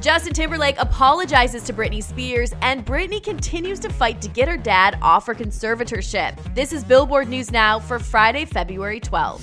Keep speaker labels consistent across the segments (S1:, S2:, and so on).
S1: Justin Timberlake apologizes to Britney Spears, and Britney continues to fight to get her dad off her conservatorship. This is Billboard News Now for Friday, February 12th.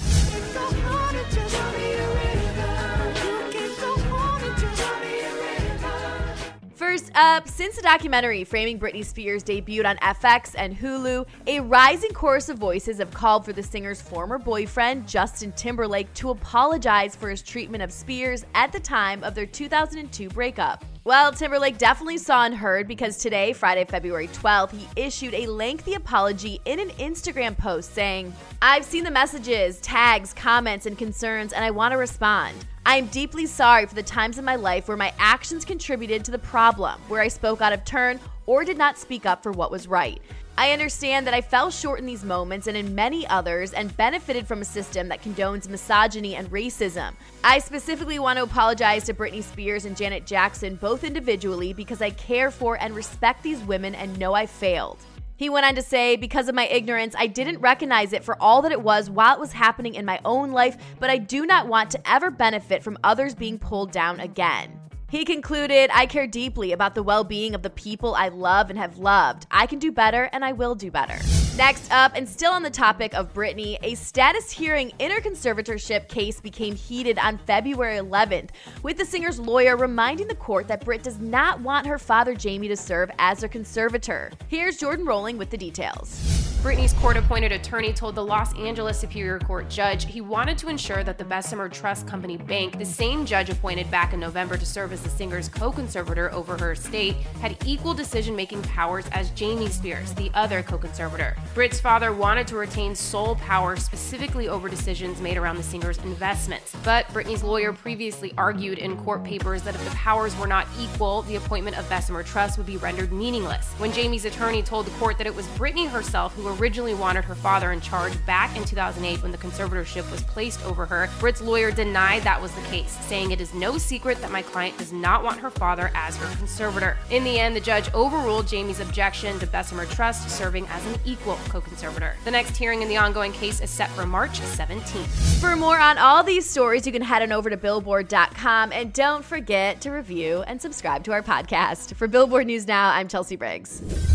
S1: First up, since the documentary Framing Britney Spears debuted on FX and Hulu, a rising chorus of voices have called for the singer's former boyfriend, Justin Timberlake, to apologize for his treatment of Spears at the time of their 2002 breakup. Well, Timberlake definitely saw and heard because today, Friday, February 12th, he issued a lengthy apology in an Instagram post saying, I've seen the messages, tags, comments, and concerns, and I want to respond. I am deeply sorry for the times in my life where my actions contributed to the problem, where I spoke out of turn or did not speak up for what was right. I understand that I fell short in these moments and in many others and benefited from a system that condones misogyny and racism. I specifically want to apologize to Britney Spears and Janet Jackson, both individually, because I care for and respect these women and know I failed. He went on to say, Because of my ignorance, I didn't recognize it for all that it was while it was happening in my own life, but I do not want to ever benefit from others being pulled down again. He concluded, I care deeply about the well being of the people I love and have loved. I can do better and I will do better. Next up, and still on the topic of Britney, a status hearing in her conservatorship case became heated on February 11th, with the singer's lawyer reminding the court that Brit does not want her father Jamie to serve as her conservator. Here's Jordan Rolling with the details.
S2: Britney's court appointed attorney told the Los Angeles Superior Court judge he wanted to ensure that the Bessemer Trust Company Bank, the same judge appointed back in November to serve as the singer's co conservator over her estate, had equal decision making powers as Jamie Spears, the other co conservator. Brit's father wanted to retain sole power specifically over decisions made around the singer's investments. But Britney's lawyer previously argued in court papers that if the powers were not equal, the appointment of Bessemer Trust would be rendered meaningless. When Jamie's attorney told the court that it was Britney herself who originally wanted her father in charge back in 2008 when the conservatorship was placed over her, Brit's lawyer denied that was the case, saying it is no secret that my client does not want her father as her conservator. In the end, the judge overruled Jamie's objection to Bessemer Trust serving as an equal co conservator. The next hearing in the ongoing case is set for March 17th.
S1: For more on all these stories, you can head on over to billboard.com and don't forget to review and subscribe to our podcast. For Billboard News Now, I'm Chelsea Briggs.